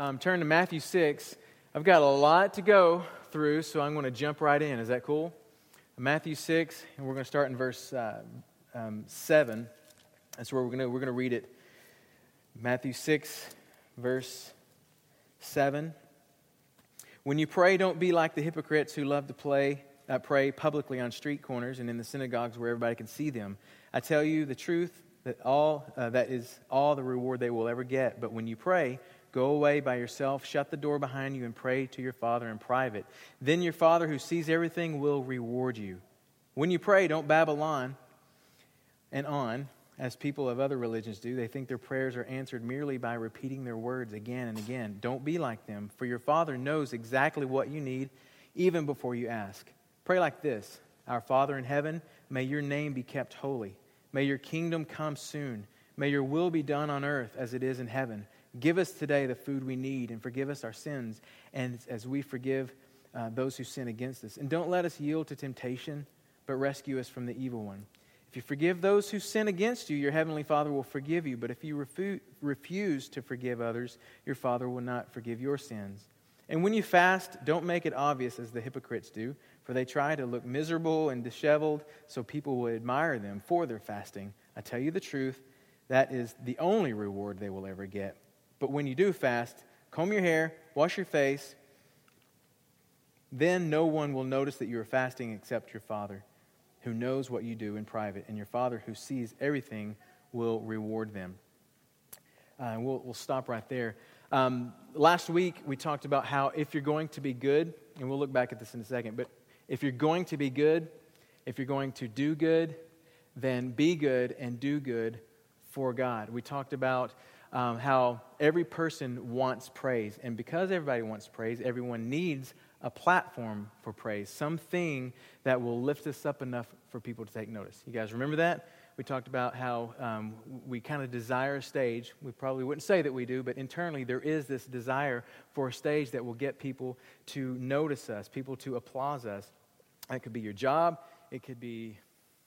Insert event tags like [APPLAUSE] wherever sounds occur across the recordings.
um, turn to Matthew 6. I've got a lot to go through, so I'm going to jump right in. Is that cool? Matthew 6, and we're going to start in verse uh, um, 7. That's where we're going to, we're going to read it. Matthew 6, verse 7. When you pray, don't be like the hypocrites who love to play, uh, pray publicly on street corners and in the synagogues where everybody can see them. I tell you the truth, that all uh, that is all the reward they will ever get. But when you pray, Go away by yourself, shut the door behind you, and pray to your Father in private. Then your Father who sees everything will reward you. When you pray, don't babble on and on, as people of other religions do. They think their prayers are answered merely by repeating their words again and again. Don't be like them, for your Father knows exactly what you need even before you ask. Pray like this Our Father in heaven, may your name be kept holy. May your kingdom come soon. May your will be done on earth as it is in heaven. Give us today the food we need and forgive us our sins and as we forgive uh, those who sin against us. And don't let us yield to temptation, but rescue us from the evil one. If you forgive those who sin against you, your heavenly Father will forgive you. But if you refu- refuse to forgive others, your Father will not forgive your sins. And when you fast, don't make it obvious as the hypocrites do, for they try to look miserable and disheveled so people will admire them for their fasting. I tell you the truth, that is the only reward they will ever get. But when you do fast, comb your hair, wash your face. Then no one will notice that you are fasting except your Father, who knows what you do in private, and your Father, who sees everything, will reward them. Uh, we'll, we'll stop right there. Um, last week, we talked about how if you're going to be good, and we'll look back at this in a second, but if you're going to be good, if you're going to do good, then be good and do good for God. We talked about um, how every person wants praise. And because everybody wants praise, everyone needs a platform for praise, something that will lift us up enough for people to take notice. You guys remember that? We talked about how um, we kind of desire a stage. We probably wouldn't say that we do, but internally there is this desire for a stage that will get people to notice us, people to applaud us. That could be your job, it could be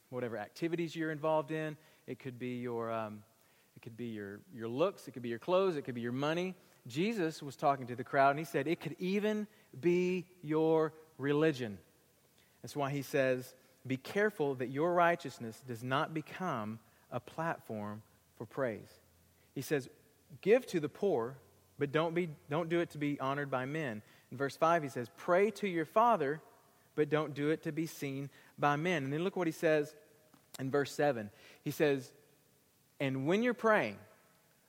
whatever activities you're involved in, it could be your. Um, could be your, your looks, it could be your clothes, it could be your money. Jesus was talking to the crowd and he said, It could even be your religion. That's why he says, Be careful that your righteousness does not become a platform for praise. He says, Give to the poor, but don't, be, don't do it to be honored by men. In verse 5, he says, Pray to your Father, but don't do it to be seen by men. And then look what he says in verse 7. He says, and when you're praying,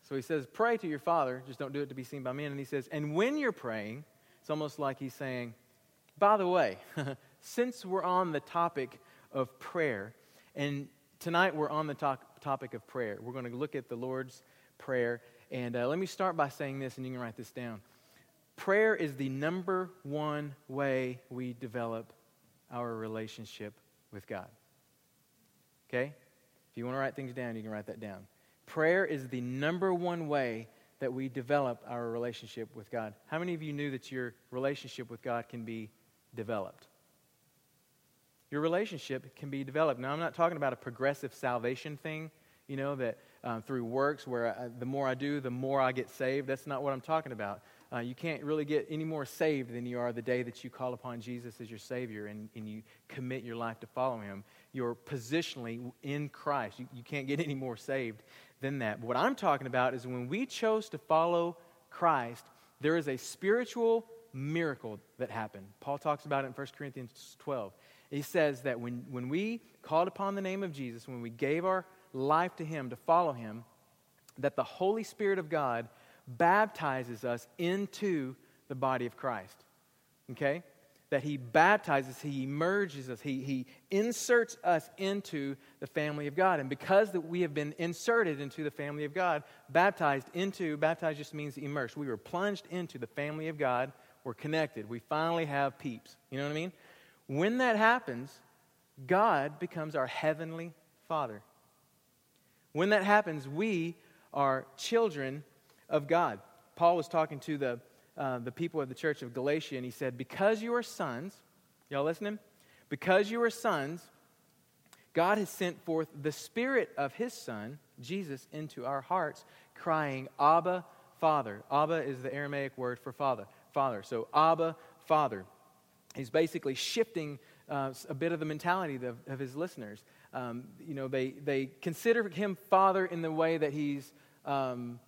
so he says, pray to your Father, just don't do it to be seen by men. And he says, and when you're praying, it's almost like he's saying, by the way, [LAUGHS] since we're on the topic of prayer, and tonight we're on the to- topic of prayer, we're going to look at the Lord's Prayer. And uh, let me start by saying this, and you can write this down. Prayer is the number one way we develop our relationship with God. Okay? If you want to write things down, you can write that down. Prayer is the number one way that we develop our relationship with God. How many of you knew that your relationship with God can be developed? Your relationship can be developed. Now, I'm not talking about a progressive salvation thing, you know, that um, through works where I, the more I do, the more I get saved. That's not what I'm talking about. Uh, you can't really get any more saved than you are the day that you call upon Jesus as your Savior and, and you commit your life to follow Him you're positionally in Christ. You, you can't get any more saved than that. But what I'm talking about is when we chose to follow Christ, there is a spiritual miracle that happened. Paul talks about it in 1 Corinthians 12. He says that when, when we called upon the name of Jesus, when we gave our life to Him to follow Him, that the Holy Spirit of God baptizes us into the body of Christ. Okay? That he baptizes, he emerges us, he, he inserts us into the family of God. And because that we have been inserted into the family of God, baptized into, baptized just means immersed. We were plunged into the family of God. We're connected. We finally have peeps. You know what I mean? When that happens, God becomes our heavenly Father. When that happens, we are children of God. Paul was talking to the uh, the people of the church of Galatia, and he said, Because you are sons, y'all listening? Because you are sons, God has sent forth the Spirit of His Son, Jesus, into our hearts, crying, Abba, Father. Abba is the Aramaic word for father. Father. So Abba, Father. He's basically shifting uh, a bit of the mentality of, of his listeners. Um, you know, they, they consider him father in the way that he's um,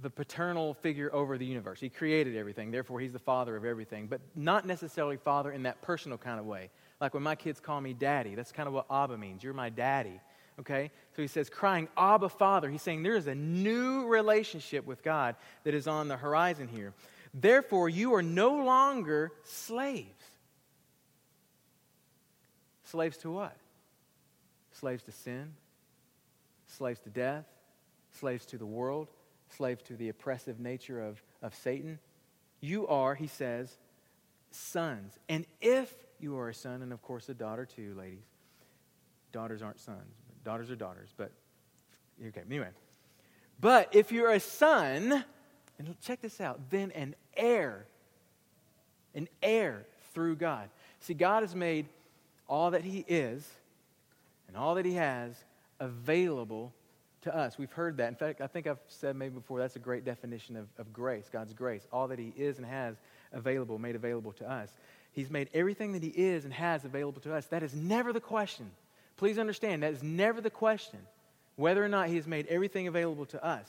the paternal figure over the universe. He created everything, therefore, he's the father of everything, but not necessarily father in that personal kind of way. Like when my kids call me daddy, that's kind of what Abba means. You're my daddy. Okay? So he says, crying, Abba, Father. He's saying there is a new relationship with God that is on the horizon here. Therefore, you are no longer slaves. Slaves to what? Slaves to sin, slaves to death, slaves to the world, slaves to the oppressive nature of, of Satan. You are, he says, sons. And if you are a son, and of course a daughter too, ladies, daughters aren't sons, daughters are daughters, but okay, anyway. But if you're a son, and check this out, then an heir, an heir through God. See, God has made all that He is and all that He has available to us. We've heard that. In fact, I think I've said maybe before that's a great definition of, of grace, God's grace. All that He is and has available, made available to us. He's made everything that He is and has available to us. That is never the question. Please understand, that is never the question, whether or not He has made everything available to us.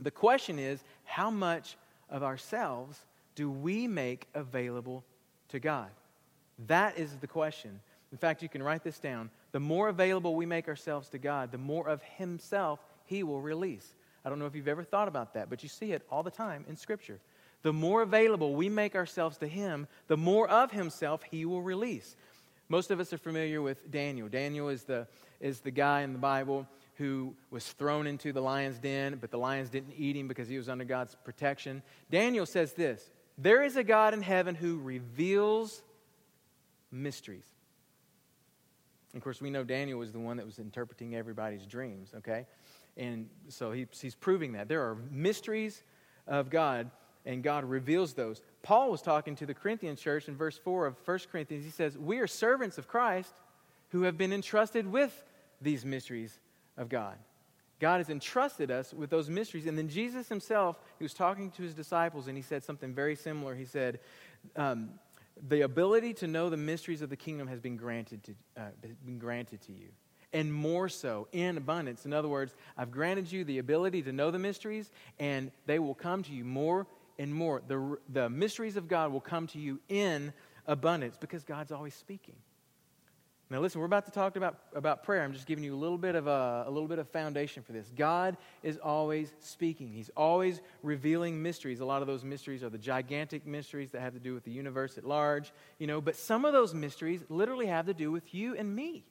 The question is, how much of ourselves do we make available to God? That is the question. In fact, you can write this down. The more available we make ourselves to God, the more of Himself He will release. I don't know if you've ever thought about that, but you see it all the time in Scripture. The more available we make ourselves to Him, the more of Himself He will release. Most of us are familiar with Daniel. Daniel is the, is the guy in the Bible who was thrown into the lion's den, but the lions didn't eat him because he was under God's protection. Daniel says this There is a God in heaven who reveals mysteries. Of course, we know Daniel was the one that was interpreting everybody's dreams, okay? And so he, he's proving that. There are mysteries of God, and God reveals those. Paul was talking to the Corinthian church in verse 4 of 1 Corinthians. He says, We are servants of Christ who have been entrusted with these mysteries of God. God has entrusted us with those mysteries. And then Jesus himself, he was talking to his disciples, and he said something very similar. He said, um, the ability to know the mysteries of the kingdom has been granted to, uh, been granted to you and more so in abundance. In other words i've granted you the ability to know the mysteries and they will come to you more and more. The, the mysteries of god will come to you in abundance because god's always speaking now, listen, we're about to talk about, about prayer. I'm just giving you a little bit of a, a little bit of foundation for this. God is always speaking. He's always revealing mysteries. A lot of those mysteries are the gigantic mysteries that have to do with the universe at large, you know, but some of those mysteries literally have to do with you and me.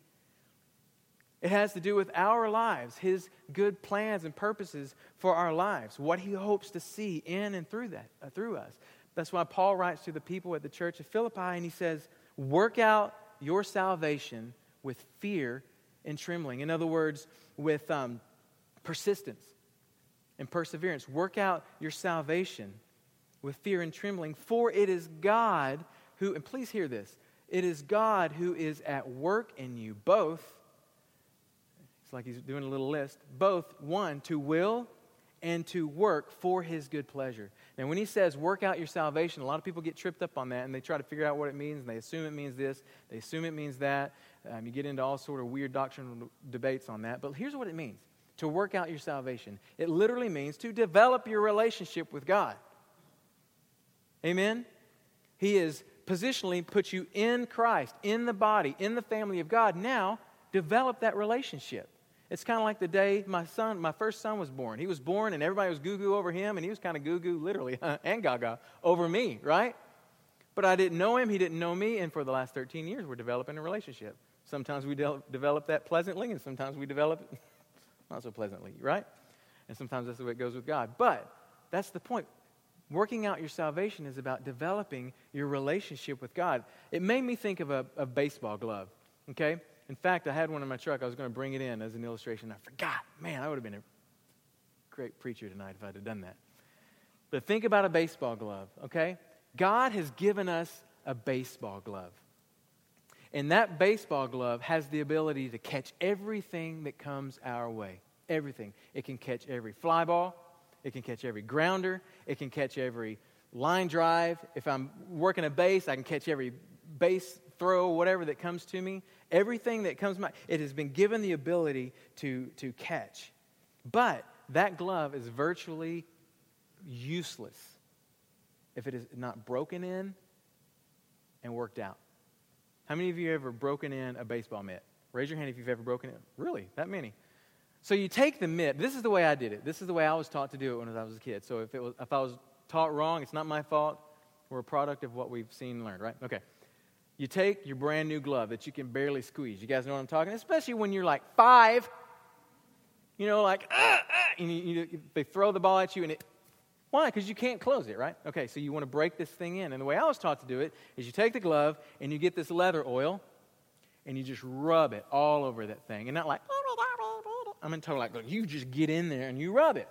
It has to do with our lives, His good plans and purposes for our lives, what He hopes to see in and through that, uh, through us. That's why Paul writes to the people at the church of Philippi and he says, "Work out your salvation with fear and trembling. In other words, with um, persistence and perseverance. Work out your salvation with fear and trembling, for it is God who, and please hear this, it is God who is at work in you, both, it's like he's doing a little list, both, one, to will and to work for his good pleasure. Now, when he says work out your salvation, a lot of people get tripped up on that and they try to figure out what it means and they assume it means this, they assume it means that. Um, you get into all sort of weird doctrinal debates on that. But here's what it means to work out your salvation it literally means to develop your relationship with God. Amen? He is positionally put you in Christ, in the body, in the family of God. Now, develop that relationship. It's kind of like the day my son, my first son was born. He was born and everybody was goo goo over him, and he was kind of goo goo, literally, and gaga over me, right? But I didn't know him, he didn't know me, and for the last 13 years, we're developing a relationship. Sometimes we de- develop that pleasantly, and sometimes we develop it [LAUGHS] not so pleasantly, right? And sometimes that's the way it goes with God. But that's the point. Working out your salvation is about developing your relationship with God. It made me think of a, a baseball glove, okay? In fact, I had one in my truck. I was going to bring it in as an illustration. I forgot. Man, I would have been a great preacher tonight if I'd have done that. But think about a baseball glove, okay? God has given us a baseball glove. And that baseball glove has the ability to catch everything that comes our way. Everything. It can catch every fly ball, it can catch every grounder, it can catch every line drive. If I'm working a base, I can catch every base throw, whatever that comes to me. Everything that comes my it has been given the ability to, to catch. But that glove is virtually useless if it is not broken in and worked out. How many of you have ever broken in a baseball mitt? Raise your hand if you've ever broken it. Really? That many? So you take the mitt. This is the way I did it. This is the way I was taught to do it when I was a kid. So if, it was, if I was taught wrong, it's not my fault. We're a product of what we've seen and learned, right? Okay. You take your brand new glove that you can barely squeeze. You guys know what I'm talking? Especially when you're like five. You know, like, ah, you, you, they throw the ball at you and it. Why? Because you can't close it, right? Okay, so you want to break this thing in. And the way I was taught to do it is you take the glove and you get this leather oil and you just rub it all over that thing. And not like, [LAUGHS] I'm in total like, you just get in there and you rub it.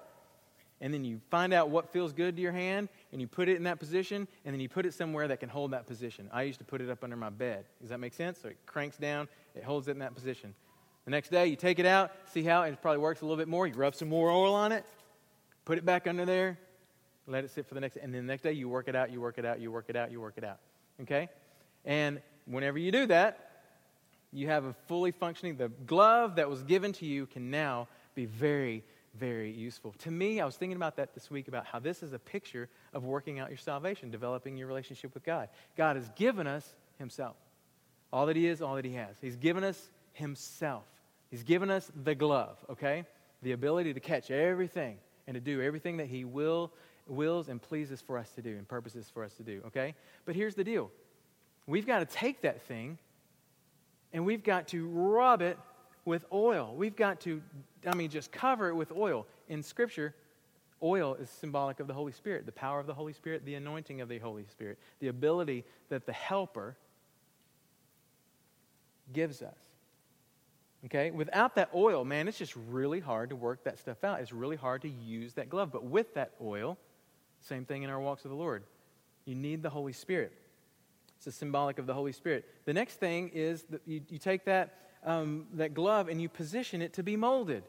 And then you find out what feels good to your hand and you put it in that position and then you put it somewhere that can hold that position. I used to put it up under my bed. Does that make sense? So it cranks down, it holds it in that position. The next day, you take it out, see how it probably works a little bit more. You rub some more oil on it, put it back under there, let it sit for the next, and then the next day you work it out, you work it out, you work it out, you work it out. Okay? And whenever you do that, you have a fully functioning, the glove that was given to you can now be very, very useful. To me, I was thinking about that this week about how this is a picture of working out your salvation, developing your relationship with God. God has given us Himself. All that He is, all that He has. He's given us Himself. He's given us the glove, okay? The ability to catch everything and to do everything that He will, wills and pleases for us to do and purposes for us to do, okay? But here's the deal we've got to take that thing and we've got to rub it with oil. We've got to, I mean, just cover it with oil. In Scripture, oil is symbolic of the Holy Spirit, the power of the Holy Spirit, the anointing of the Holy Spirit, the ability that the helper gives us. Okay? Without that oil, man, it's just really hard to work that stuff out. It's really hard to use that glove. But with that oil, same thing in our walks with the Lord. You need the Holy Spirit. It's a symbolic of the Holy Spirit. The next thing is that you, you take that, um, that glove and you position it to be molded.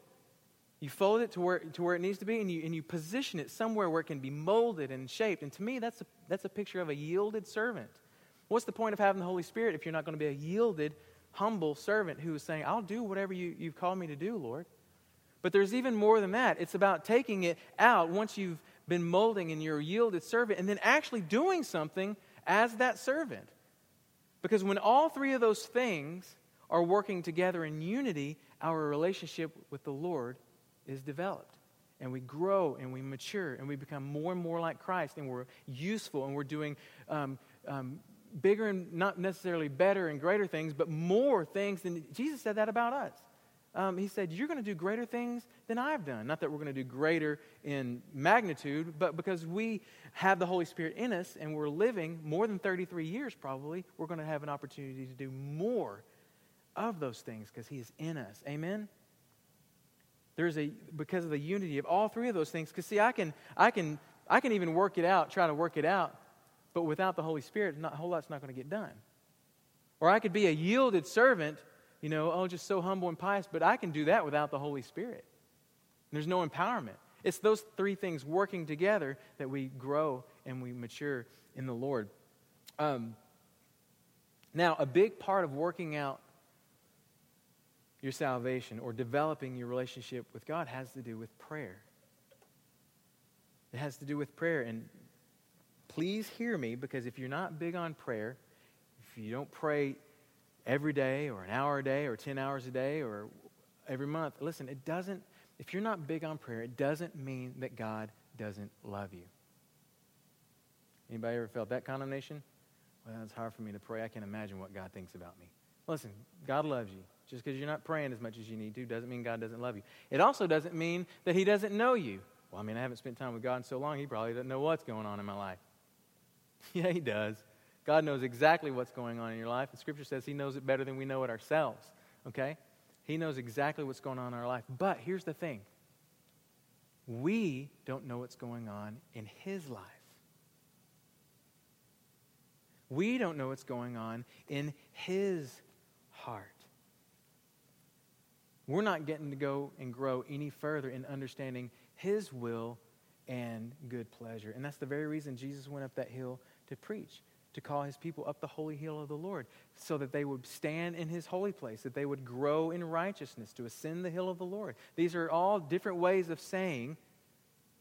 You fold it to where, to where it needs to be and you, and you position it somewhere where it can be molded and shaped. And to me, that's a, that's a picture of a yielded servant. What's the point of having the Holy Spirit if you're not going to be a yielded, humble servant who is saying, I'll do whatever you, you've called me to do, Lord? But there's even more than that. It's about taking it out once you've been molding and you're a yielded servant and then actually doing something as that servant. Because when all three of those things are working together in unity, our relationship with the Lord is developed. And we grow and we mature and we become more and more like Christ and we're useful and we're doing um, um, bigger and not necessarily better and greater things, but more things than Jesus said that about us um, he said, You're going to do greater things than I've done. Not that we're going to do greater in magnitude, but because we have the Holy Spirit in us and we're living more than 33 years probably, we're going to have an opportunity to do more of those things because He is in us. Amen? There's a, because of the unity of all three of those things, because see, I can, I, can, I can even work it out, try to work it out, but without the Holy Spirit, not, a whole lot's not going to get done. Or I could be a yielded servant you know, oh, just so humble and pious, but I can do that without the Holy Spirit. There's no empowerment. It's those three things working together that we grow and we mature in the Lord. Um, now, a big part of working out your salvation or developing your relationship with God has to do with prayer. It has to do with prayer. And please hear me because if you're not big on prayer, if you don't pray every day or an hour a day or 10 hours a day or every month. Listen, it doesn't, if you're not big on prayer, it doesn't mean that God doesn't love you. Anybody ever felt that condemnation? Well, it's hard for me to pray. I can't imagine what God thinks about me. Listen, God loves you. Just because you're not praying as much as you need to doesn't mean God doesn't love you. It also doesn't mean that He doesn't know you. Well, I mean, I haven't spent time with God in so long, He probably doesn't know what's going on in my life. [LAUGHS] yeah, He does. God knows exactly what's going on in your life. And Scripture says He knows it better than we know it ourselves. Okay? He knows exactly what's going on in our life. But here's the thing we don't know what's going on in His life. We don't know what's going on in His heart. We're not getting to go and grow any further in understanding His will and good pleasure. And that's the very reason Jesus went up that hill to preach, to call his people up the holy hill of the Lord, so that they would stand in his holy place, that they would grow in righteousness, to ascend the hill of the Lord. These are all different ways of saying,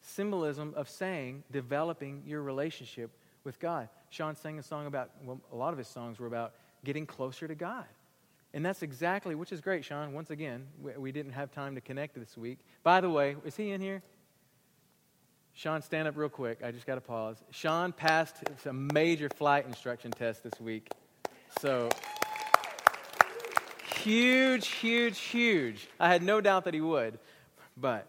symbolism of saying, developing your relationship with God. Sean sang a song about, well, a lot of his songs were about getting closer to God. And that's exactly, which is great, Sean. Once again, we, we didn't have time to connect this week. By the way, is he in here? Sean, stand up real quick. I just got to pause. Sean passed a major flight instruction test this week. So, huge, huge, huge. I had no doubt that he would, but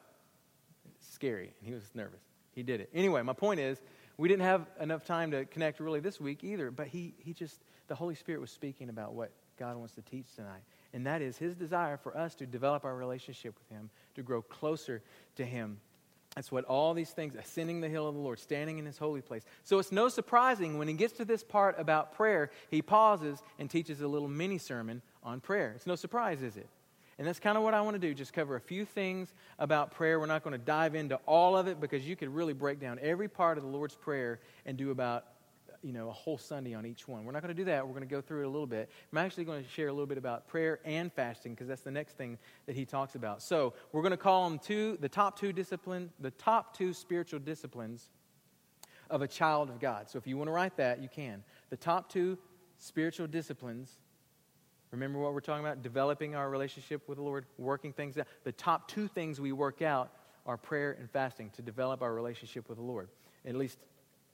scary, and he was nervous. He did it. Anyway, my point is, we didn't have enough time to connect really this week either, but he, he just, the Holy Spirit was speaking about what God wants to teach tonight. And that is his desire for us to develop our relationship with him, to grow closer to him. That's what all these things, ascending the hill of the Lord, standing in his holy place. So it's no surprising when he gets to this part about prayer, he pauses and teaches a little mini sermon on prayer. It's no surprise, is it? And that's kind of what I want to do, just cover a few things about prayer. We're not going to dive into all of it because you could really break down every part of the Lord's Prayer and do about you know, a whole Sunday on each one. We're not going to do that. We're going to go through it a little bit. I'm actually going to share a little bit about prayer and fasting because that's the next thing that he talks about. So we're going to call them two, the top two discipline, the top two spiritual disciplines of a child of God. So if you want to write that, you can. The top two spiritual disciplines. Remember what we're talking about? Developing our relationship with the Lord, working things out. The top two things we work out are prayer and fasting to develop our relationship with the Lord. At least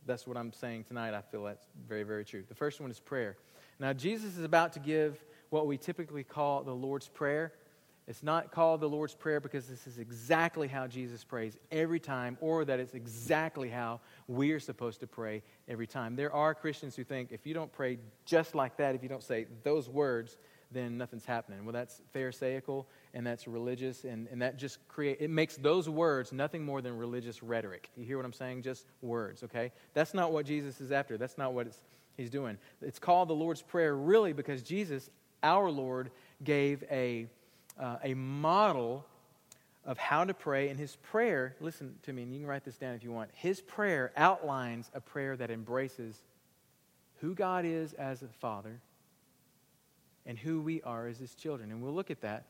that's what I'm saying tonight. I feel that's very, very true. The first one is prayer. Now, Jesus is about to give what we typically call the Lord's Prayer. It's not called the Lord's Prayer because this is exactly how Jesus prays every time, or that it's exactly how we're supposed to pray every time. There are Christians who think if you don't pray just like that, if you don't say those words, then nothing's happening. Well, that's Pharisaical and that's religious, and, and that just create it makes those words nothing more than religious rhetoric. You hear what I'm saying? Just words, okay? That's not what Jesus is after. That's not what he's doing. It's called the Lord's Prayer really because Jesus, our Lord, gave a, uh, a model of how to pray. And his prayer, listen to me, and you can write this down if you want. His prayer outlines a prayer that embraces who God is as a father and who we are as his children. And we'll look at that.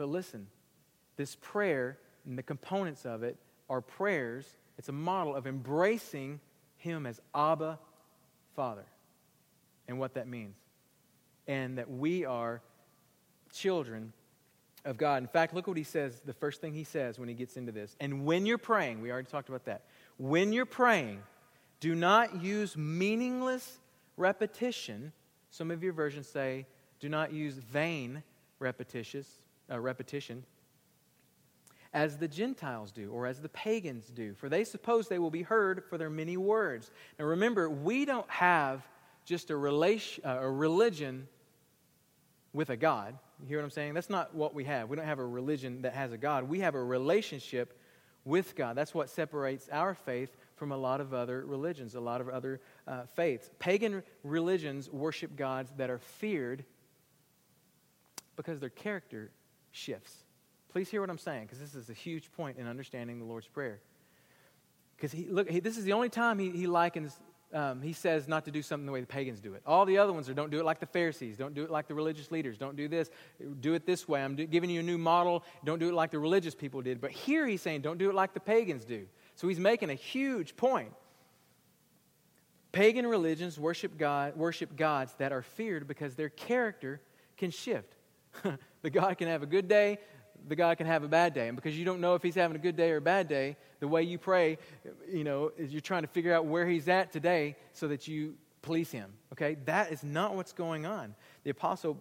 But listen, this prayer and the components of it are prayers. It's a model of embracing him as Abba, Father, and what that means. And that we are children of God. In fact, look what he says, the first thing he says when he gets into this. And when you're praying, we already talked about that. When you're praying, do not use meaningless repetition. Some of your versions say, do not use vain uh, repetition as the Gentiles do or as the pagans do, for they suppose they will be heard for their many words. Now remember, we don't have just a, relation, uh, a religion with a God. You hear what I'm saying? That's not what we have. We don't have a religion that has a God. We have a relationship with God. That's what separates our faith from a lot of other religions, a lot of other uh, faiths. Pagan religions worship gods that are feared because their character shifts. Please hear what I'm saying, because this is a huge point in understanding the Lord's Prayer. Because he, look, he, this is the only time he, he likens, um, he says not to do something the way the pagans do it. All the other ones are don't do it like the Pharisees, don't do it like the religious leaders, don't do this, do it this way. I'm do, giving you a new model, don't do it like the religious people did. But here he's saying don't do it like the pagans do. So he's making a huge point. Pagan religions worship, God, worship gods that are feared because their character can shift. [LAUGHS] the God can have a good day, the God can have a bad day. And because you don't know if he's having a good day or a bad day, the way you pray, you know, is you're trying to figure out where he's at today so that you please him. Okay? That is not what's going on. The apostle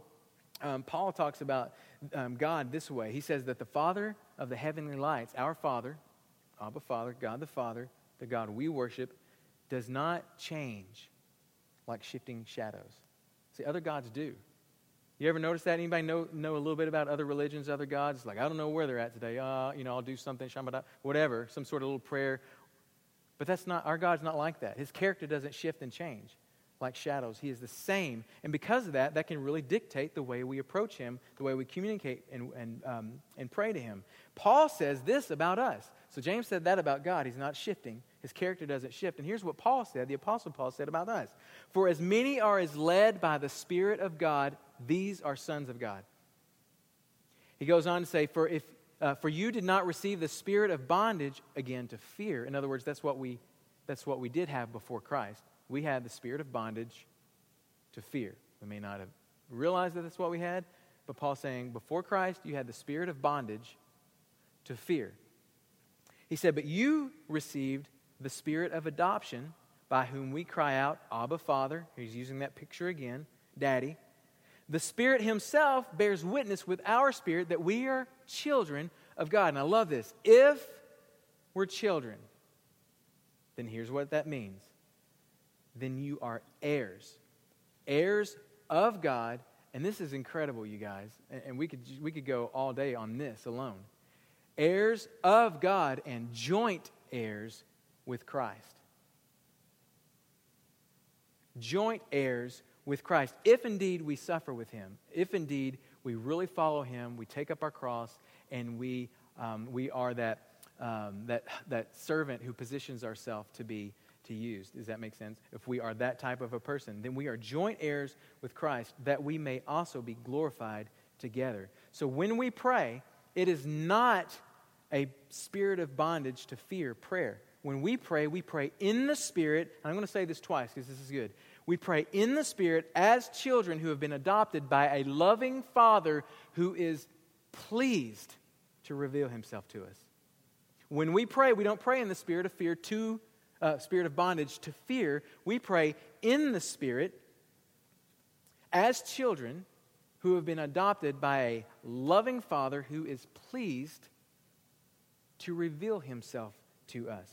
um, Paul talks about um, God this way. He says that the Father of the heavenly lights, our Father, Abba Father, God the Father, the God we worship, does not change like shifting shadows. See, other gods do. You ever notice that? Anybody know, know a little bit about other religions, other gods? like, I don't know where they're at today. Uh, you know, I'll do something, shamada, whatever, some sort of little prayer. But that's not, our God's not like that. His character doesn't shift and change like shadows. He is the same. And because of that, that can really dictate the way we approach Him, the way we communicate and, and, um, and pray to Him. Paul says this about us So James said that about God. He's not shifting, his character doesn't shift. And here's what Paul said the Apostle Paul said about us For as many are as led by the Spirit of God, these are sons of God. He goes on to say, For, if, uh, for you did not receive the spirit of bondage again to fear. In other words, that's what, we, that's what we did have before Christ. We had the spirit of bondage to fear. We may not have realized that that's what we had, but Paul's saying, before Christ, you had the spirit of bondage to fear. He said, But you received the spirit of adoption by whom we cry out, Abba, Father. He's using that picture again, Daddy. The Spirit Himself bears witness with our spirit that we are children of God. And I love this. If we're children, then here's what that means then you are heirs, heirs of God. And this is incredible, you guys. And we could, we could go all day on this alone. Heirs of God and joint heirs with Christ. Joint heirs with Christ, if indeed we suffer with him, if indeed we really follow him, we take up our cross, and we, um, we are that, um, that, that servant who positions ourselves to be to use. Does that make sense? If we are that type of a person, then we are joint heirs with Christ that we may also be glorified together. So when we pray, it is not a spirit of bondage to fear prayer. When we pray, we pray in the Spirit. And I'm going to say this twice because this is good. We pray in the Spirit as children who have been adopted by a loving Father who is pleased to reveal himself to us. When we pray, we don't pray in the spirit of fear to uh, spirit of bondage to fear. We pray in the Spirit as children who have been adopted by a loving Father who is pleased to reveal himself to us.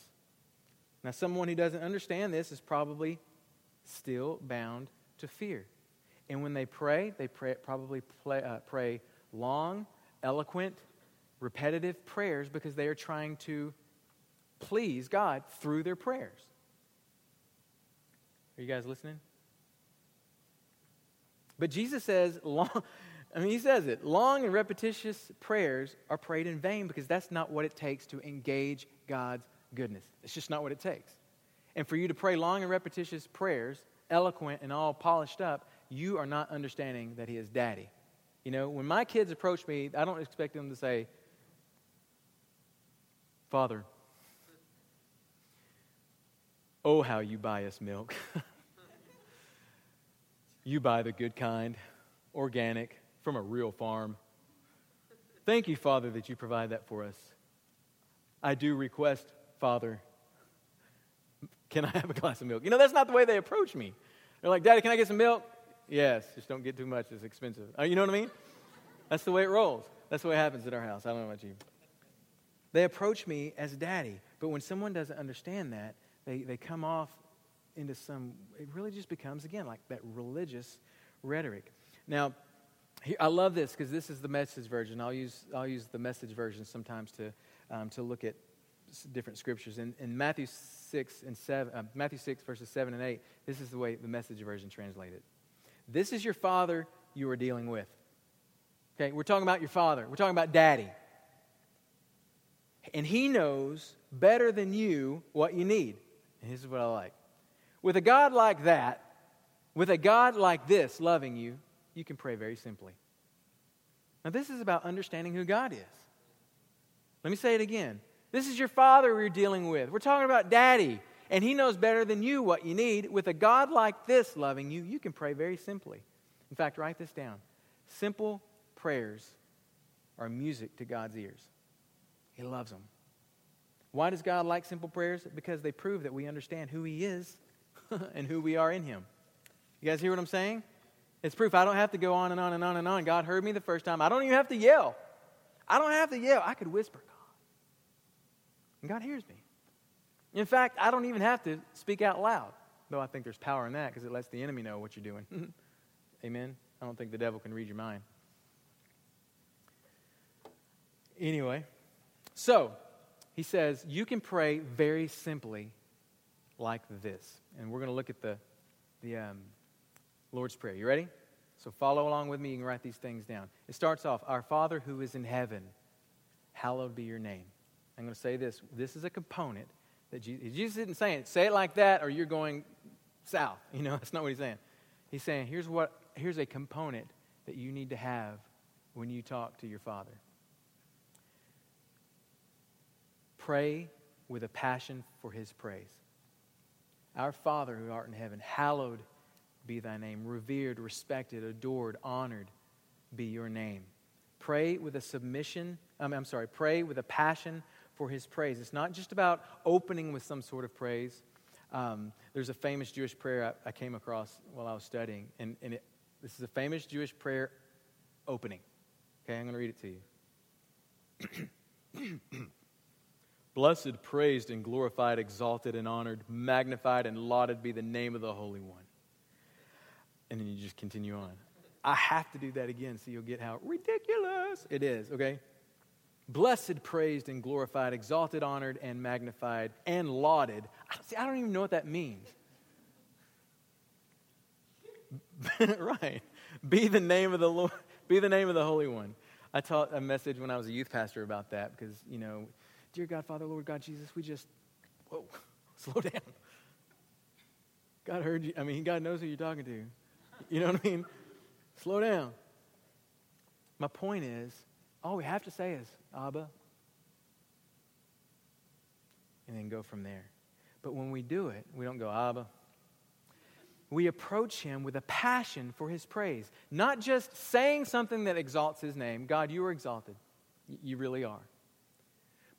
Now, someone who doesn't understand this is probably still bound to fear. And when they pray, they pray, probably play, uh, pray long, eloquent, repetitive prayers because they are trying to please God through their prayers. Are you guys listening? But Jesus says, long, [LAUGHS] I mean, he says it, long and repetitious prayers are prayed in vain because that's not what it takes to engage God's goodness. It's just not what it takes. And for you to pray long and repetitious prayers, eloquent and all polished up, you are not understanding that He is daddy. You know, when my kids approach me, I don't expect them to say, Father, oh, how you buy us milk. [LAUGHS] you buy the good kind, organic, from a real farm. Thank you, Father, that you provide that for us. I do request, Father, can I have a glass of milk? You know, that's not the way they approach me. They're like, Daddy, can I get some milk? Yes, just don't get too much. It's expensive. Uh, you know what I mean? That's the way it rolls. That's the way it happens at our house. I don't know about you. They approach me as daddy, but when someone doesn't understand that, they, they come off into some, it really just becomes, again, like that religious rhetoric. Now, I love this because this is the message version. I'll use, I'll use the message version sometimes to, um, to look at different scriptures. In, in Matthew 6 and 7, uh, Matthew 6 verses 7 and 8, this is the way the message version translated. This is your father you are dealing with. Okay, we're talking about your father. We're talking about daddy. And he knows better than you what you need. And this is what I like. With a God like that, with a God like this loving you, you can pray very simply. Now, this is about understanding who God is. Let me say it again. This is your father we're dealing with. We're talking about daddy, and he knows better than you what you need. With a God like this loving you, you can pray very simply. In fact, write this down. Simple prayers are music to God's ears. He loves them. Why does God like simple prayers? Because they prove that we understand who He is [LAUGHS] and who we are in Him. You guys hear what I'm saying? It's proof I don't have to go on and on and on and on. God heard me the first time. I don't even have to yell. I don't have to yell. I could whisper. And God hears me. In fact, I don't even have to speak out loud, though I think there's power in that because it lets the enemy know what you're doing. [LAUGHS] Amen? I don't think the devil can read your mind. Anyway, so he says, you can pray very simply like this. And we're going to look at the, the um, Lord's Prayer. You ready? So follow along with me. You can write these things down. It starts off Our Father who is in heaven, hallowed be your name. I'm going to say this. This is a component that Jesus, Jesus isn't saying, say it like that or you're going south. [LAUGHS] You know, that's not what he's saying. He's saying, here's, what, here's a component that you need to have when you talk to your Father. Pray with a passion for his praise. Our Father who art in heaven, hallowed be thy name. Revered, respected, adored, honored be your name. Pray with a submission, um, I'm sorry, pray with a passion for his praise. It's not just about opening with some sort of praise. Um, there's a famous Jewish prayer I, I, came across while I was studying, and, and it, this is a famous Jewish prayer opening. Okay, I'm going to read it to you. [CLEARS THROAT] Blessed, praised, and glorified, exalted, and honored, magnified, and lauded be the name of the Holy One. And then you just continue on. I have to do that again so you'll get how ridiculous it is, okay? Blessed, praised, and glorified, exalted, honored, and magnified, and lauded. See, I don't even know what that means. [LAUGHS] right. Be the name of the Lord, be the name of the Holy One. I taught a message when I was a youth pastor about that because, you know, dear God, Father, Lord God, Jesus, we just, whoa, [LAUGHS] slow down. God heard you. I mean, God knows who you're talking to. You know what I mean? Slow down. My point is, all we have to say is, Abba, and then go from there. But when we do it, we don't go, Abba. We approach him with a passion for his praise, not just saying something that exalts his name. God, you are exalted. You really are.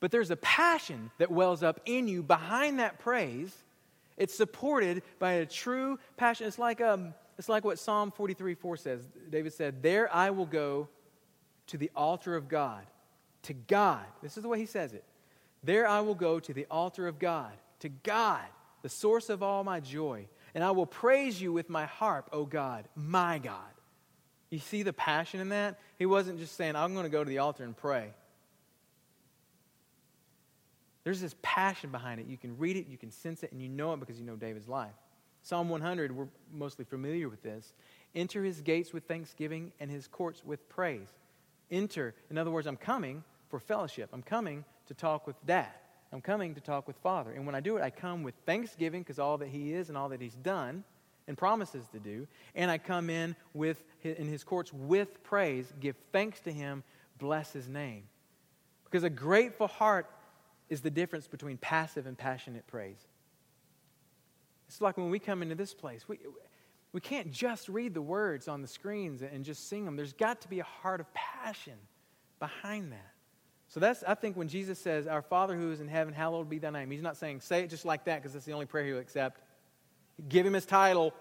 But there's a passion that wells up in you behind that praise. It's supported by a true passion. It's like, um, it's like what Psalm 43 4 says. David said, There I will go to the altar of God to God. This is the way he says it. There I will go to the altar of God, to God, the source of all my joy, and I will praise you with my harp, O God, my God. You see the passion in that? He wasn't just saying, I'm going to go to the altar and pray. There's this passion behind it. You can read it, you can sense it, and you know it because you know David's life. Psalm 100, we're mostly familiar with this. Enter his gates with thanksgiving and his courts with praise. Enter. In other words, I'm coming for fellowship. I'm coming to talk with dad. I'm coming to talk with father. And when I do it, I come with thanksgiving because all that he is and all that he's done and promises to do. And I come in with in his courts with praise, give thanks to him, bless his name. Because a grateful heart is the difference between passive and passionate praise. It's like when we come into this place, we, we can't just read the words on the screens and just sing them. There's got to be a heart of passion behind that. So that's, I think, when Jesus says, Our Father who is in heaven, hallowed be thy name. He's not saying, say it just like that because that's the only prayer he'll accept. Give him his title.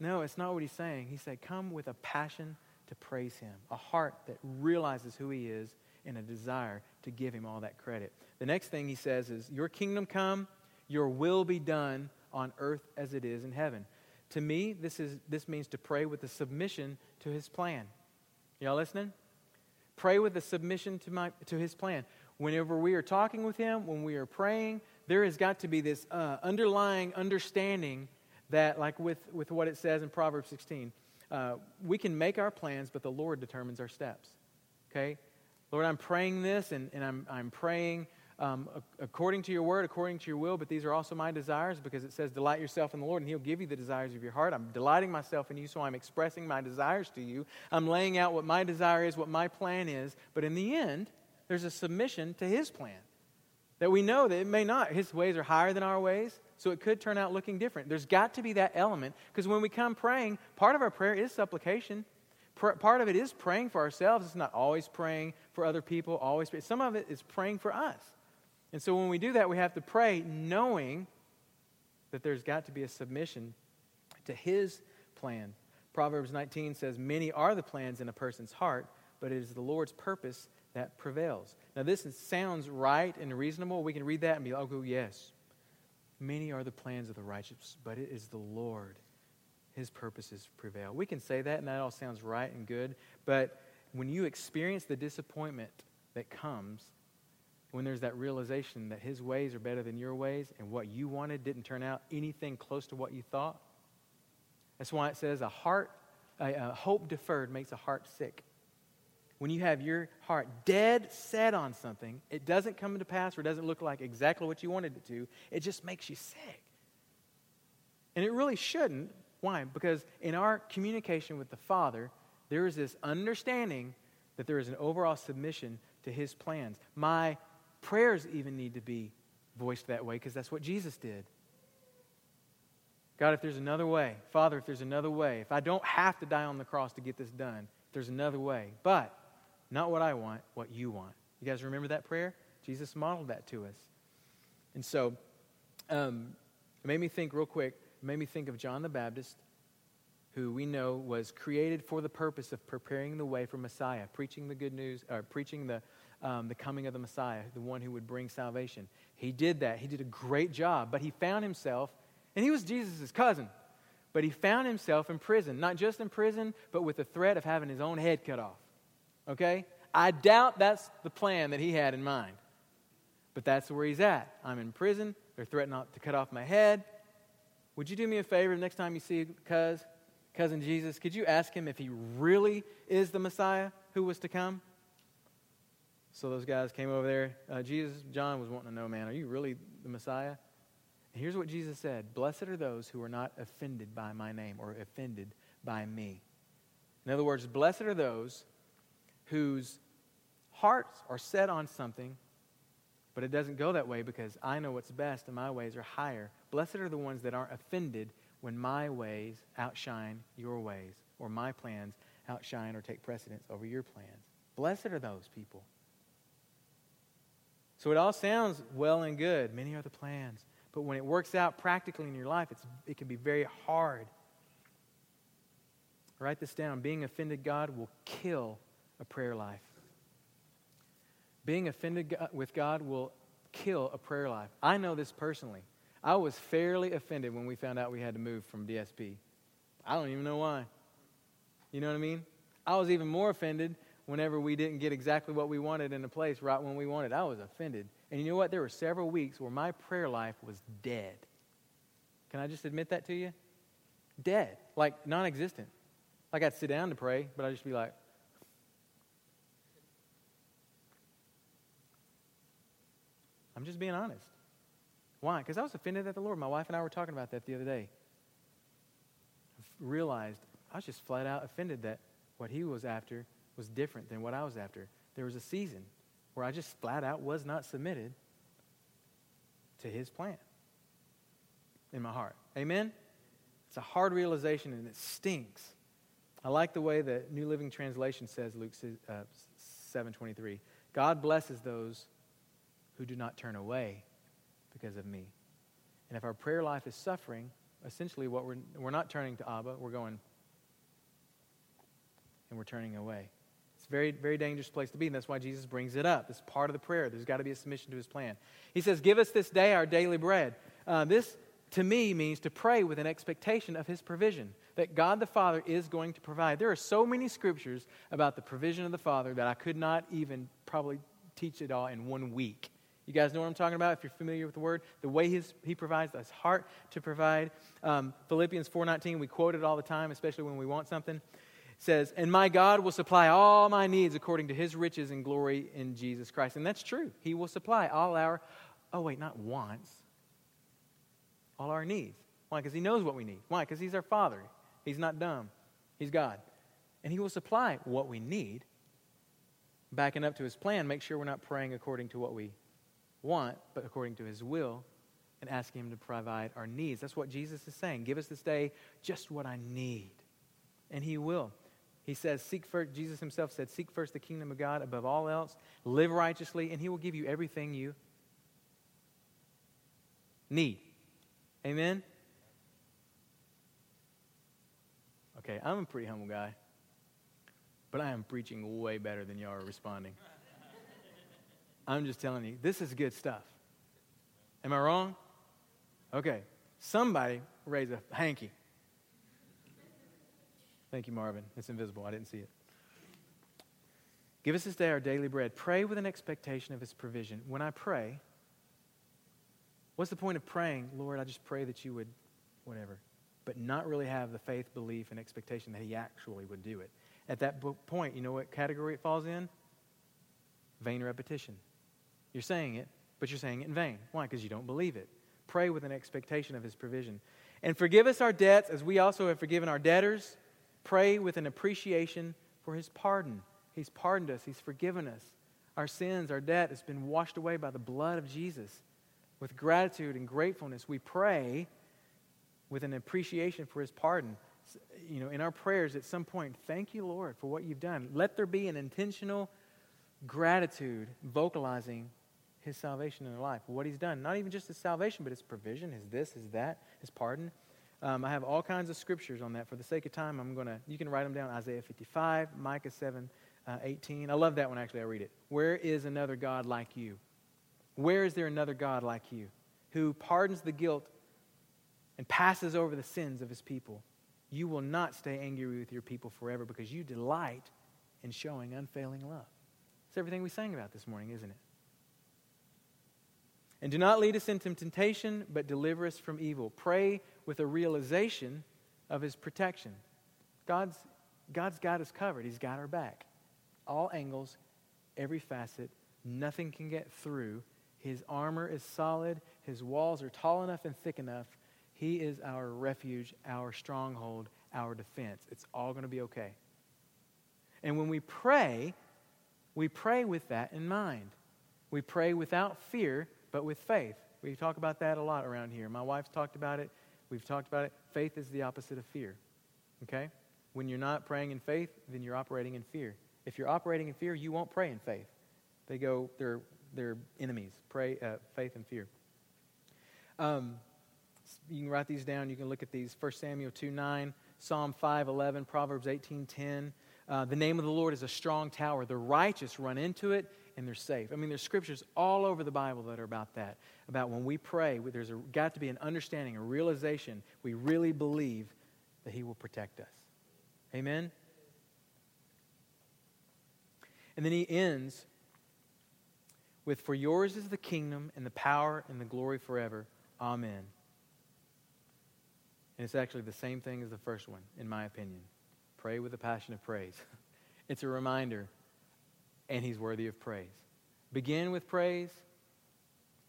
No, it's not what he's saying. He said, Come with a passion to praise him, a heart that realizes who he is, and a desire to give him all that credit. The next thing he says is, Your kingdom come, your will be done on earth as it is in heaven. To me, this, is, this means to pray with a submission to his plan. Y'all listening? Pray with a submission to, my, to his plan. Whenever we are talking with him, when we are praying, there has got to be this uh, underlying understanding that, like with, with what it says in Proverbs 16, uh, we can make our plans, but the Lord determines our steps. Okay? Lord, I'm praying this, and, and I'm, I'm praying um, according to your word, according to your will, but these are also my desires because it says, Delight yourself in the Lord, and He'll give you the desires of your heart. I'm delighting myself in you, so I'm expressing my desires to you. I'm laying out what my desire is, what my plan is, but in the end, there's a submission to His plan. That we know that it may not, His ways are higher than our ways, so it could turn out looking different. There's got to be that element because when we come praying, part of our prayer is supplication. Part of it is praying for ourselves. It's not always praying for other people, always. Some of it is praying for us. And so when we do that, we have to pray knowing that there's got to be a submission to His plan. Proverbs 19 says, Many are the plans in a person's heart, but it is the Lord's purpose that prevails. Now, this sounds right and reasonable. We can read that and be like, oh, yes. Many are the plans of the righteous, but it is the Lord. His purposes prevail. We can say that, and that all sounds right and good, but when you experience the disappointment that comes when there's that realization that his ways are better than your ways and what you wanted didn't turn out anything close to what you thought. That's why it says a heart, a, a hope deferred makes a heart sick. when you have your heart dead set on something, it doesn't come to pass or doesn't look like exactly what you wanted it to, it just makes you sick. And it really shouldn't. Why? Because in our communication with the Father, there is this understanding that there is an overall submission to His plans. My prayers even need to be voiced that way because that's what Jesus did. God, if there's another way, Father, if there's another way, if I don't have to die on the cross to get this done, there's another way. But not what I want, what you want. You guys remember that prayer? Jesus modeled that to us. And so um, it made me think real quick, it made me think of John the Baptist, who we know was created for the purpose of preparing the way for Messiah, preaching the good news, or preaching the, um, the coming of the Messiah, the one who would bring salvation. He did that. He did a great job, but he found himself, and he was Jesus' cousin, but he found himself in prison, not just in prison, but with the threat of having his own head cut off. Okay? I doubt that's the plan that he had in mind. But that's where he's at. I'm in prison. They're threatening to cut off my head. Would you do me a favor next time you see cuz, cousin Jesus? Could you ask him if he really is the Messiah who was to come? So those guys came over there. Uh, Jesus, John was wanting to know, man, are you really the Messiah? And here's what Jesus said Blessed are those who are not offended by my name or offended by me. In other words, blessed are those whose hearts are set on something, but it doesn't go that way because I know what's best and my ways are higher. Blessed are the ones that aren't offended when my ways outshine your ways, or my plans outshine or take precedence over your plans. Blessed are those people. So it all sounds well and good. Many are the plans. But when it works out practically in your life, it's, it can be very hard. Write this down. Being offended God will kill a prayer life. Being offended with God will kill a prayer life. I know this personally. I was fairly offended when we found out we had to move from DSP. I don't even know why. You know what I mean? I was even more offended whenever we didn't get exactly what we wanted in a place right when we wanted. I was offended. And you know what? There were several weeks where my prayer life was dead. Can I just admit that to you? Dead. Like non existent. Like I'd sit down to pray, but I'd just be like, I'm just being honest. Why? Because I was offended at the Lord. My wife and I were talking about that the other day. I realized I was just flat out offended that what he was after was different than what I was after. There was a season where I just flat out was not submitted to his plan in my heart. Amen? It's a hard realization and it stinks. I like the way the New Living Translation says, Luke uh, 7.23. God blesses those who do not turn away because of me. And if our prayer life is suffering, essentially what we're, we're not turning to Abba, we're going and we're turning away. It's a very, very dangerous place to be, and that's why Jesus brings it up. It's part of the prayer. There's got to be a submission to his plan. He says, Give us this day our daily bread. Uh, this, to me, means to pray with an expectation of his provision, that God the Father is going to provide. There are so many scriptures about the provision of the Father that I could not even probably teach it all in one week. You guys know what I'm talking about if you're familiar with the word? The way his, he provides his heart to provide. Um, Philippians 4.19, we quote it all the time, especially when we want something. It says, And my God will supply all my needs according to his riches and glory in Jesus Christ. And that's true. He will supply all our, oh wait, not wants, all our needs. Why? Because he knows what we need. Why? Because he's our Father. He's not dumb. He's God. And he will supply what we need. Backing up to his plan, make sure we're not praying according to what we want, but according to his will, and asking him to provide our needs. That's what Jesus is saying. Give us this day just what I need. And he will. He says, Seek first, Jesus himself said, Seek first the kingdom of God above all else, live righteously, and he will give you everything you need. Amen? Okay, I'm a pretty humble guy, but I am preaching way better than y'all are responding. I'm just telling you, this is good stuff. Am I wrong? Okay. Somebody raise a hanky. Thank you, Marvin. It's invisible. I didn't see it. Give us this day our daily bread. Pray with an expectation of his provision. When I pray, what's the point of praying? Lord, I just pray that you would, whatever, but not really have the faith, belief, and expectation that he actually would do it. At that point, you know what category it falls in? Vain repetition. You're saying it, but you're saying it in vain. Why? Because you don't believe it. Pray with an expectation of His provision. And forgive us our debts as we also have forgiven our debtors. Pray with an appreciation for His pardon. He's pardoned us, He's forgiven us. Our sins, our debt has been washed away by the blood of Jesus. With gratitude and gratefulness, we pray with an appreciation for His pardon. You know, in our prayers at some point, thank you, Lord, for what you've done. Let there be an intentional gratitude vocalizing his salvation in their life, what he's done. Not even just his salvation, but his provision, his this, his that, his pardon. Um, I have all kinds of scriptures on that. For the sake of time, I'm going to, you can write them down Isaiah 55, Micah 7, uh, 18. I love that one, actually. I read it. Where is another God like you? Where is there another God like you who pardons the guilt and passes over the sins of his people? You will not stay angry with your people forever because you delight in showing unfailing love. It's everything we sang about this morning, isn't it? And do not lead us into temptation, but deliver us from evil. Pray with a realization of his protection. God's, God's got us covered, he's got our back. All angles, every facet, nothing can get through. His armor is solid, his walls are tall enough and thick enough. He is our refuge, our stronghold, our defense. It's all going to be okay. And when we pray, we pray with that in mind. We pray without fear but with faith. We talk about that a lot around here. My wife's talked about it. We've talked about it. Faith is the opposite of fear. Okay? When you're not praying in faith, then you're operating in fear. If you're operating in fear, you won't pray in faith. They go, they're, they're enemies. Pray, uh, faith and fear. Um, you can write these down. You can look at these. 1 Samuel 2 9, Psalm 5 11, Proverbs 18 10. Uh, the name of the Lord is a strong tower. The righteous run into it and they're safe. I mean, there's scriptures all over the Bible that are about that. About when we pray, there's a, got to be an understanding, a realization. We really believe that He will protect us. Amen? And then he ends with, For yours is the kingdom and the power and the glory forever. Amen. And it's actually the same thing as the first one, in my opinion. Pray with a passion of praise. [LAUGHS] it's a reminder and he's worthy of praise. Begin with praise,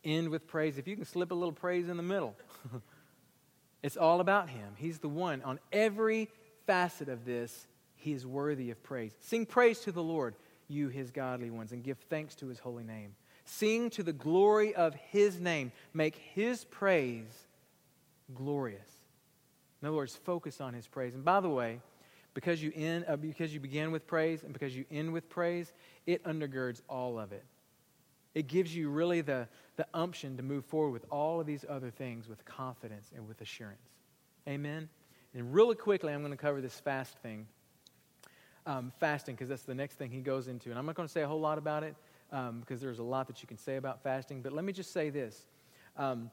end with praise. If you can slip a little praise in the middle, [LAUGHS] it's all about him. He's the one. On every facet of this, he is worthy of praise. Sing praise to the Lord, you his godly ones, and give thanks to his holy name. Sing to the glory of his name. Make his praise glorious. In other words, focus on his praise. And by the way, because you end uh, because you begin with praise and because you end with praise it undergirds all of it. It gives you really the, the umption to move forward with all of these other things with confidence and with assurance. Amen? And really quickly i'm going to cover this fast thing um, fasting because that's the next thing he goes into. And i'm not going to say a whole lot about it um, because there's a lot that you can say about fasting but let me just say this. Um,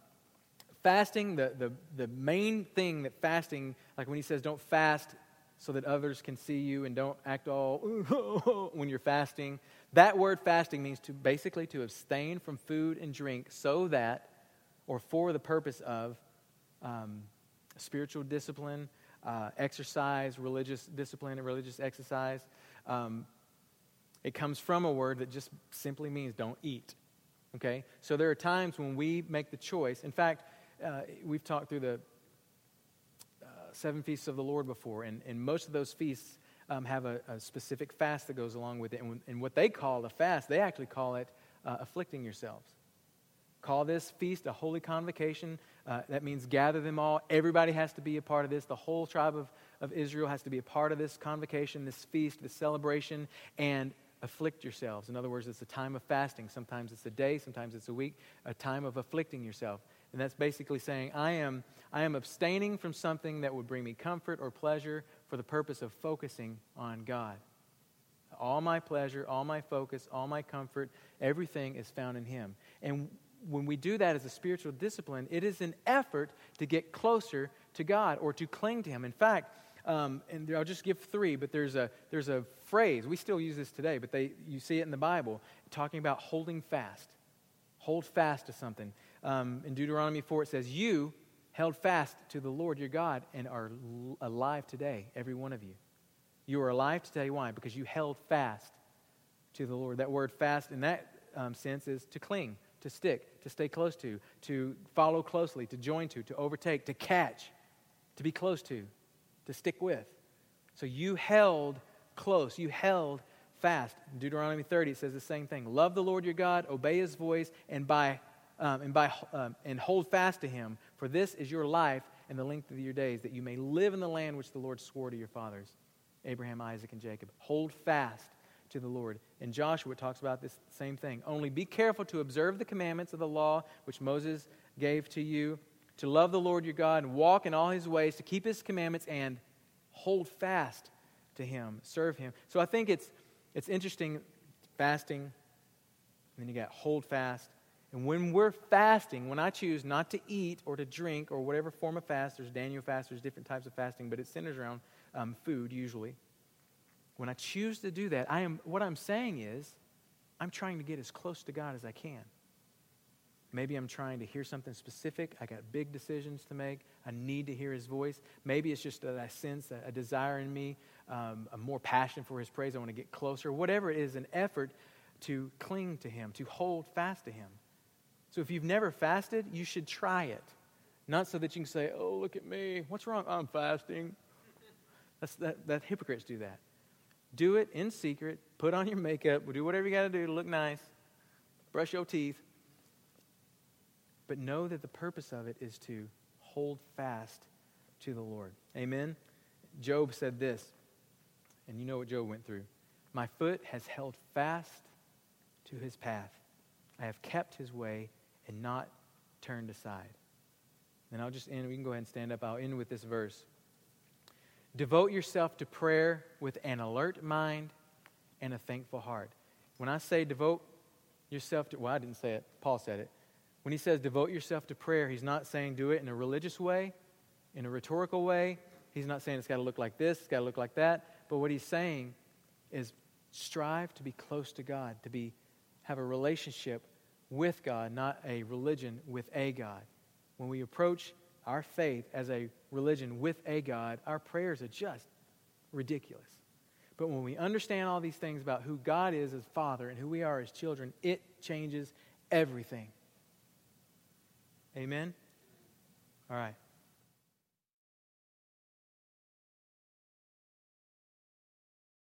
fasting the, the, the main thing that fasting like when he says don't fast so that others can see you and don't act all [LAUGHS] when you're fasting. That word fasting means to basically to abstain from food and drink so that, or for the purpose of, um, spiritual discipline, uh, exercise, religious discipline, and religious exercise. Um, it comes from a word that just simply means don't eat. Okay? So there are times when we make the choice. In fact, uh, we've talked through the seven feasts of the Lord before, and, and most of those feasts um, have a, a, specific fast that goes along with it. And, and, what they call a fast, they actually call it uh, afflicting yourselves. Call this feast a holy convocation. Uh, that means gather them all. Everybody has to be a part of this. The whole tribe of, of Israel has to be a part of this convocation, this feast, this celebration, and afflict yourselves. In other words, it's a time of fasting. Sometimes it's a day, sometimes it's a week, a time of afflicting yourself. And that's basically saying, I am, I am abstaining from something that would bring me comfort or pleasure for the purpose of focusing on God. All my pleasure, all my focus, all my comfort, everything is found in Him. And when we do that as a spiritual discipline, it is an effort to get closer to God or to cling to Him. In fact, um, and I'll just give three, but there's a, there's a phrase, we still use this today, but they, you see it in the Bible, talking about holding fast. Hold fast to something um, in Deuteronomy 4, it says, You held fast to the Lord your God and are alive today, every one of you. You are alive today. Why? Because you held fast to the Lord. That word fast in that um, sense is to cling, to stick, to stay close to, to follow closely, to join to, to overtake, to catch, to be close to, to stick with. So you held close. You held fast. In Deuteronomy 30, it says the same thing. Love the Lord your God, obey his voice, and, by, um, and, by, um, and hold fast to him, for this is your life and the length of your days, that you may live in the land which the Lord swore to your fathers, Abraham, Isaac, and Jacob. Hold fast to the Lord. And Joshua talks about this same thing. Only be careful to observe the commandments of the law which Moses gave to you, to love the Lord your God and walk in all his ways, to keep his commandments and hold fast to him, serve him. So I think it's, it's interesting fasting, and then you got hold fast. And when we're fasting, when I choose not to eat or to drink or whatever form of fast, there's Daniel fast, there's different types of fasting, but it centers around um, food usually. When I choose to do that, I am, what I'm saying is, I'm trying to get as close to God as I can. Maybe I'm trying to hear something specific. I got big decisions to make. I need to hear his voice. Maybe it's just that I sense a, a desire in me, um, a more passion for his praise. I want to get closer. Whatever it is, an effort to cling to him, to hold fast to him. So if you've never fasted, you should try it. Not so that you can say, oh, look at me. What's wrong? I'm fasting. That's, that, that hypocrites do that. Do it in secret. Put on your makeup. Do whatever you got to do to look nice. Brush your teeth but know that the purpose of it is to hold fast to the Lord. Amen? Job said this, and you know what Job went through. My foot has held fast to his path. I have kept his way and not turned aside. And I'll just end. We can go ahead and stand up. I'll end with this verse. Devote yourself to prayer with an alert mind and a thankful heart. When I say devote yourself to, well, I didn't say it. Paul said it. When he says devote yourself to prayer, he's not saying do it in a religious way, in a rhetorical way. He's not saying it's got to look like this, it's got to look like that. But what he's saying is strive to be close to God, to be have a relationship with God, not a religion with a God. When we approach our faith as a religion with a God, our prayers are just ridiculous. But when we understand all these things about who God is as Father and who we are as children, it changes everything. Amen? All right.